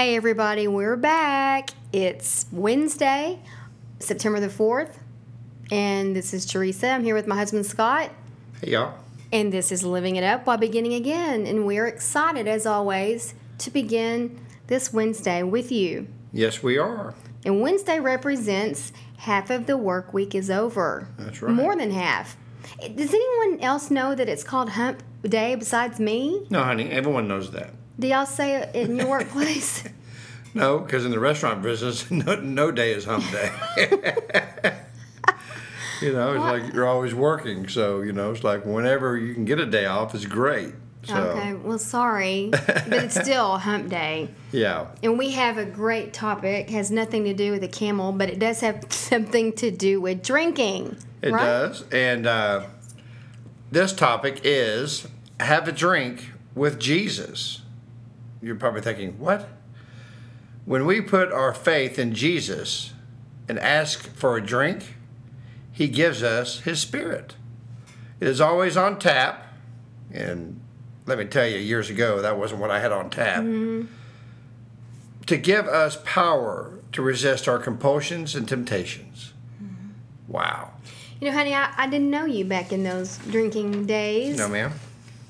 Hey, everybody, we're back. It's Wednesday, September the 4th, and this is Teresa. I'm here with my husband Scott, Hey, y'all. and this is Living It Up while beginning again. And we're excited, as always, to begin this Wednesday with you. Yes, we are. And Wednesday represents half of the work week is over. That's right. More than half. Does anyone else know that it's called Hump Day besides me? No, honey, everyone knows that. Do y'all say it in your workplace? No, because in the restaurant business, no, no day is hump day. you know, it's like you're always working. So, you know, it's like whenever you can get a day off is great. So, Okay, well, sorry, but it's still Hump Day. yeah. And we have a great topic. it Has nothing to do with a camel, but it does have something to do with drinking. It right? does. And uh, this topic is have a drink with Jesus. You're probably thinking, what? When we put our faith in Jesus and ask for a drink, he gives us his spirit. It is always on tap. And let me tell you, years ago, that wasn't what I had on tap. To give us power to resist our compulsions and temptations. Wow. You know, honey, I, I didn't know you back in those drinking days. No, ma'am.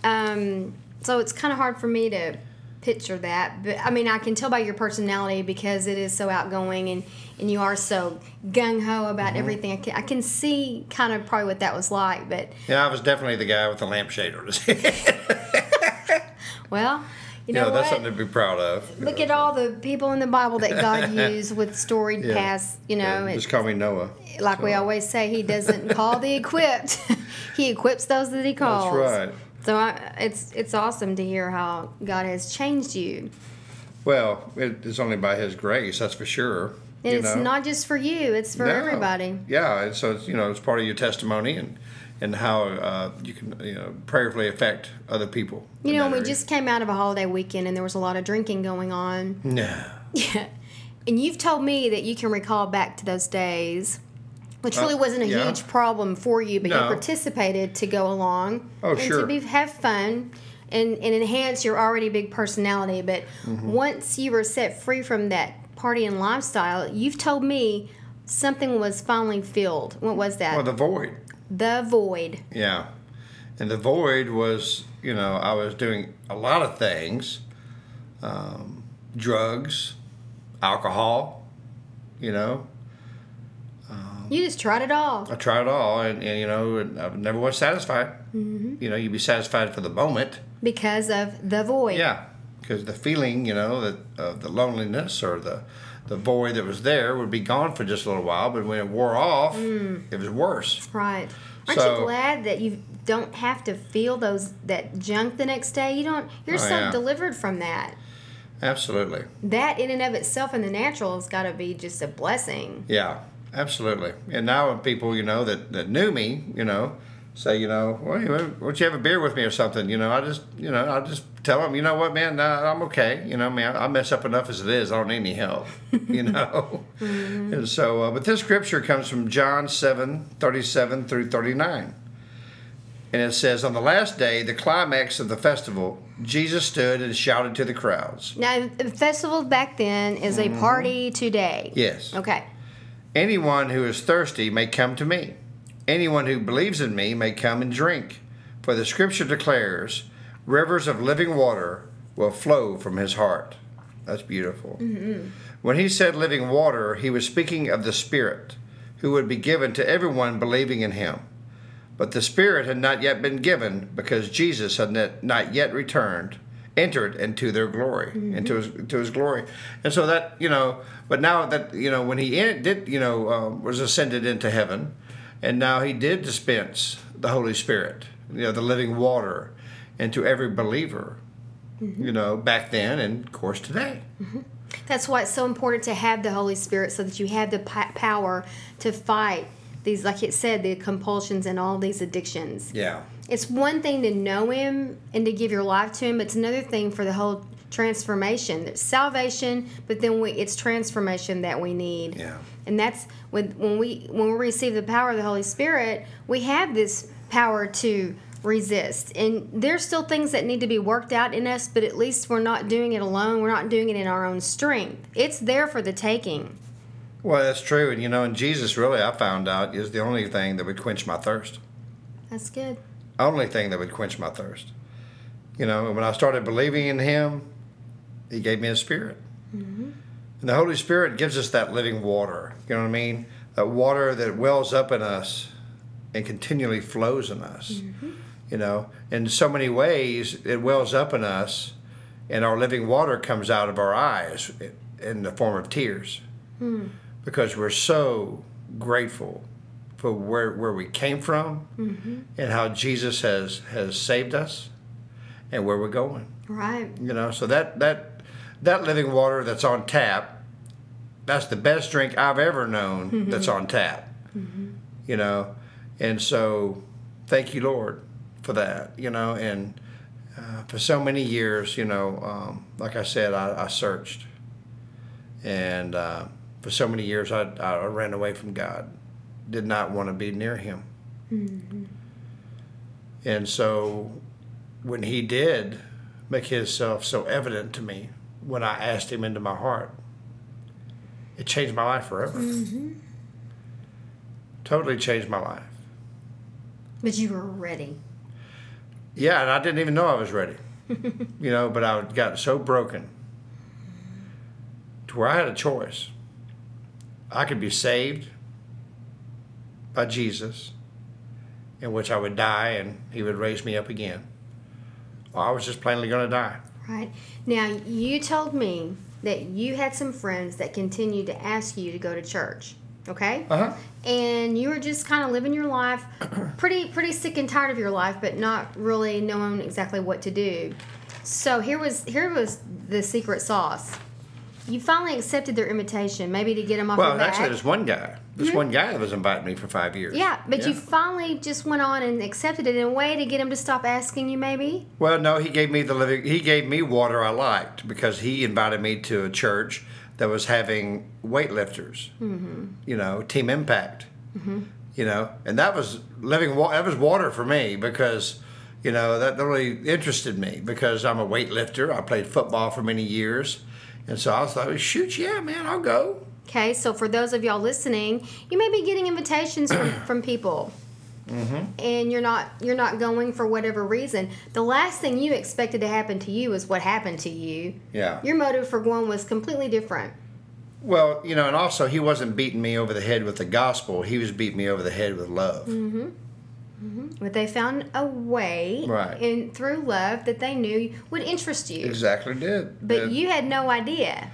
Um, so it's kind of hard for me to picture that. But I mean, I can tell by your personality because it is so outgoing and, and you are so gung ho about Mm-hmm. everything. I can, I can see kind of probably what that was like. But, Yeah, I was definitely the guy with the lampshade on his head. well, you know, know, that's something to be proud of. Look at all the people in the Bible that God used with storied Yeah. past. You know, Yeah, it- just call me Noah. like we always say, He doesn't call the equipped; He equips those that He calls. That's right. So I, it's it's awesome to hear how God has changed you. Well, it, it's only by His grace, that's for sure. And it's know? not just for you; it's for No. everybody. Yeah, so it's, you know, it's part of your testimony and and how uh, you can you know prayerfully affect other people. You know, we area. just came out of a holiday weekend, and there was a lot of drinking going on. no. Yeah, and you've told me that you can recall back to those days. Which really Uh, wasn't a yeah. huge problem for you, but you participated to go along Oh, and sure. to be, have fun and, and enhance your already big personality. But Mm-hmm. once you were set free from that partying lifestyle, you've told me something was finally filled. What was that? Well, the void. the void. Yeah. And the void was, you know, I was doing a lot of things um, drugs, alcohol, you know. You just tried it all. I tried it all, and, and you know, and I never was satisfied. Mm-hmm. You know, you'd be satisfied for the moment. because of the void. Yeah. Because the feeling, you know, that uh, the loneliness or the, the void that was there would be gone for just a little while, but when it wore off, it was worse. Right. Aren't So- you glad that you don't have to feel those that junk the next day? You don't. You're Oh, so yeah. delivered from that. Absolutely. That in and of itself in the natural has got to be just a blessing. Yeah, absolutely. And now when people, you know, that, that knew me, you know, say, you know, well, why don't you have a beer with me or something? You know, I just, you know, I just tell them, you know what, man, nah, I'm okay. You know, man, I mess up enough as it is. I don't need any help, you know. And so, uh, but this scripture comes from John 7, 37 through 39. And it says, On the last day, the climax of the festival, Jesus stood and shouted to the crowds. Now, the festival back then is a party today. Mm-hmm. Yes. Okay. Anyone who is thirsty may come to me. Anyone who believes in me may come and drink. For the scripture declares, rivers of living water will flow from his heart. That's beautiful. Mm-hmm. When he said living water, he was speaking of the Spirit, who would be given to everyone believing in him. But the Spirit had not yet been given because Jesus had not- not yet returned, entered into their glory, into his into his glory, and so that you know. But now that you know, when he did, you know, uh, was ascended into heaven, and now he did dispense the Holy Spirit, you know, the living water, into every believer. you know, back then and of course today. That's why it's so important to have the Holy Spirit so that you have the p- power to fight these, like it said, the compulsions and all these addictions. Yeah. It's one thing to know Him and to give your life to Him. But it's another thing for the whole transformation. It's salvation, but then we, it's transformation that we need. Yeah. And that's when when we when we receive the power of the Holy Spirit, we have this power to resist. And there's still things that need to be worked out in us, but at least we're not doing it alone. We're not doing it in our own strength. It's there for the taking. Well, that's true. And, you know, and Jesus really, I found out, is the only thing that would quench my thirst. That's good. Only thing that would quench my thirst. You know, and when I started believing in Him, He gave me a spirit. Mm-hmm. And the Holy Spirit gives us that living water. You know what I mean? That water that wells up in us and continually flows in us. Mm-hmm. You know, in so many ways, it wells up in us, and our living water comes out of our eyes in the form of tears hmm. Because we're so grateful for where, where we came from and how Jesus has, has saved us and where we're going. Right. You know, so that that that living water that's on tap, that's the best drink I've ever known that's on tap. You know, and so thank you, Lord, for that. You know, and uh, for so many years, you know, um, like I said, I, I searched, and uh, for so many years, I, I ran away from God, did not want to be near Him, mm-hmm. and so when He did make Himself so evident to me, when I asked Him into my heart, it changed my life forever. Mm-hmm. Totally changed my life. But you were ready. Yeah, and I didn't even know I was ready. you know, but I got so broken to where I had a choice. I could be saved by Jesus, in which I would die and he would raise me up again. Or I was just plainly going to die. Right. Now, you told me that you had some friends that continued to ask you to go to church. Okay? Uh huh. And you were just kind of living your life, pretty pretty sick and tired of your life, but not really knowing exactly what to do. So here was here was the secret sauce. You finally accepted their invitation, maybe to get them off Well, your back. actually, there's one guy. There's one guy that was inviting me for five years. yeah, but you finally just went on and accepted it in a way to get him to stop asking you, maybe. Well, no, he gave me the living. He gave me water I liked because he invited me to a church that was having weightlifters. Mm-hmm. You know, Team Impact. Mm-hmm. You know, and that was living. That was water for me because, you know, that really interested me because I'm a weightlifter. I played football for many years, and so I was like, shoot, yeah, man, I'll go. Okay, so for those of y'all listening, you may be getting invitations from, from people. Mm-hmm. And you're not you're not going for whatever reason. The last thing you expected to happen to you is what happened to you. Yeah. Your motive for going was completely different. Well, you know, and also he wasn't beating me over the head with the gospel. He was beating me over the head with love. Mm-hmm. But they found a way Right. in through love that they knew would interest you. Exactly did. But And- you had no idea.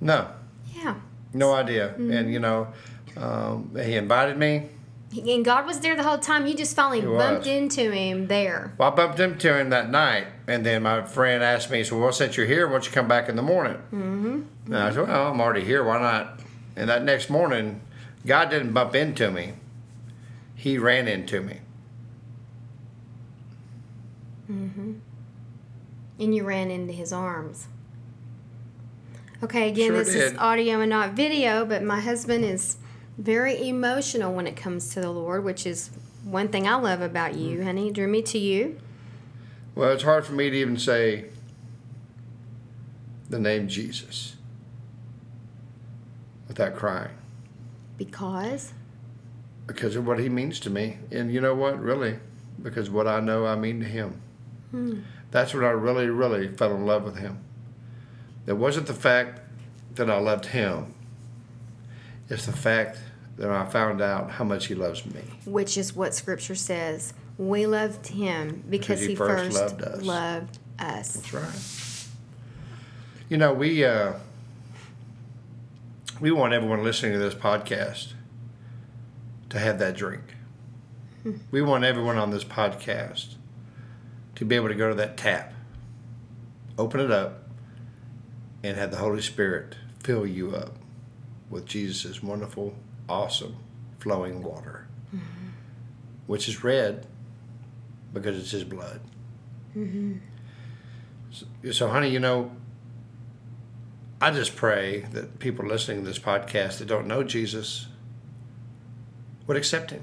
no, Yeah. no idea. Mm-hmm. And you know, um, he invited me. And God was there the whole time. You just finally He bumped was. into him there. Well, I bumped into him that night, and then my friend asked me, "So, well, since you're here, why don't you come back in the morning?" Mm-hmm. And I said, "Well, I'm already here. Why not?" And that next morning, God didn't bump into me; He ran into me. Mhm. And you ran into his arms. Okay, again, Sure this is audio and not video, but my husband is very emotional when it comes to the Lord, which is one thing I love about you, honey. He drew me to you. Well, it's hard for me to even say the name Jesus without crying. Because because of what he means to me. And you know what? Really, because what I know I mean to him. That's when I really, really fell in love with him. It wasn't the fact that I loved him, it's the fact that I found out how much he loves me. which is what Scripture says. We loved him because, Because he he, first first, loved us. loved us. That's right. You know, we uh, we want everyone listening to this podcast to have that drink. We want everyone on this podcast to be able to go to that tap open it up and have the Holy Spirit fill you up with Jesus' wonderful, awesome, flowing water, mm-hmm. which is red because it's His blood. Mm-hmm. So, so, honey, you know, I just pray that people listening to this podcast that don't know Jesus would accept Him.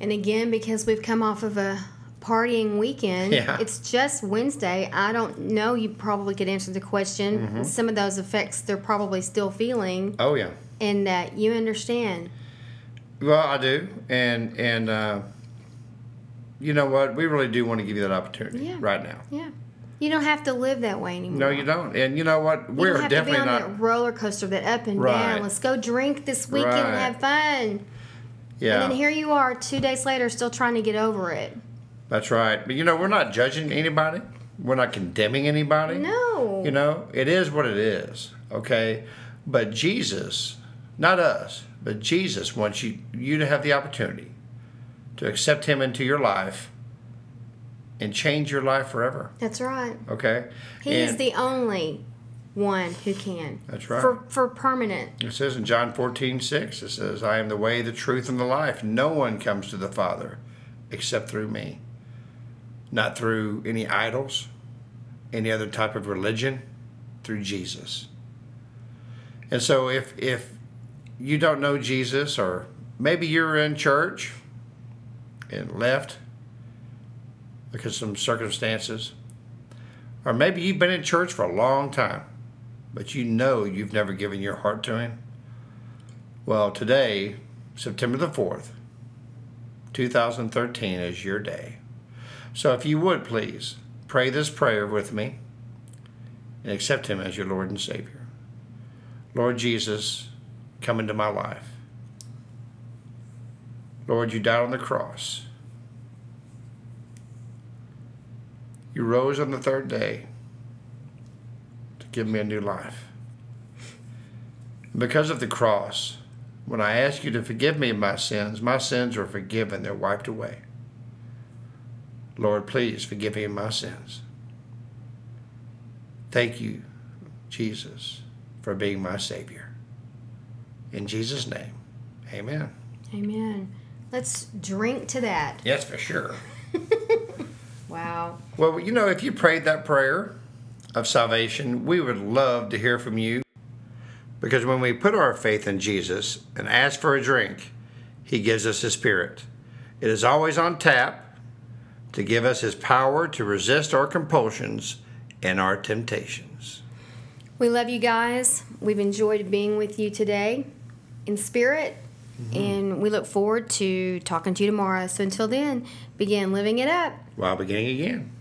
And again, because we've come off of a partying weekend. Yeah. It's just Wednesday. I don't know. You probably could answer the question. Mm-hmm. Some of those effects they're probably still feeling. Oh yeah. And that you understand. Well, I do, and and uh, you know what? We really do want to give you that opportunity yeah. right now. Yeah. You don't have to live that way anymore. No, you don't. And you know what? We're you don't have definitely to be on not that roller coaster, that up and right. down. Let's go drink this weekend right. and have fun. Yeah. And then here you are, two days later, still trying to get over it. That's right. But you know, we're not judging anybody. We're not condemning anybody. No. You know, it is what it is. Okay. But Jesus, not us, but Jesus wants you you to have the opportunity to accept him into your life and change your life forever. That's right. Okay. He and is the only one who can. That's right. For, for permanent. It says in John 14, 6, it says, I am the way, the truth, and the life. No one comes to the Father except through me. Not through any idols, any other type of religion, through Jesus. And so if if you don't know Jesus or maybe you're in church and left because of some circumstances, or maybe you've been in church for a long time but you know you've never given your heart to Him? Well, today, September the 4th, 2013, is your day. So if you would please pray this prayer with me and accept Him as your Lord and Savior. Lord Jesus, come into my life. Lord, you died on the cross. You rose on the third day give me a new life. Because of the cross, when I ask you to forgive me of my sins, my sins are forgiven, they're wiped away. Lord, please forgive me of my sins. Thank you, Jesus, for being my Savior. In Jesus' name, amen. Amen. Let's drink to that. Yes, for sure. wow. Well, you know, if you prayed that prayer, of salvation, we would love to hear from you. Because when we put our faith in Jesus and ask for a drink, He gives us His Spirit. It is always on tap to give us His power to resist our compulsions and our temptations. We love you guys. We've enjoyed being with you today in spirit, mm-hmm. and we look forward to talking to you tomorrow. So until then, begin living it up while beginning again.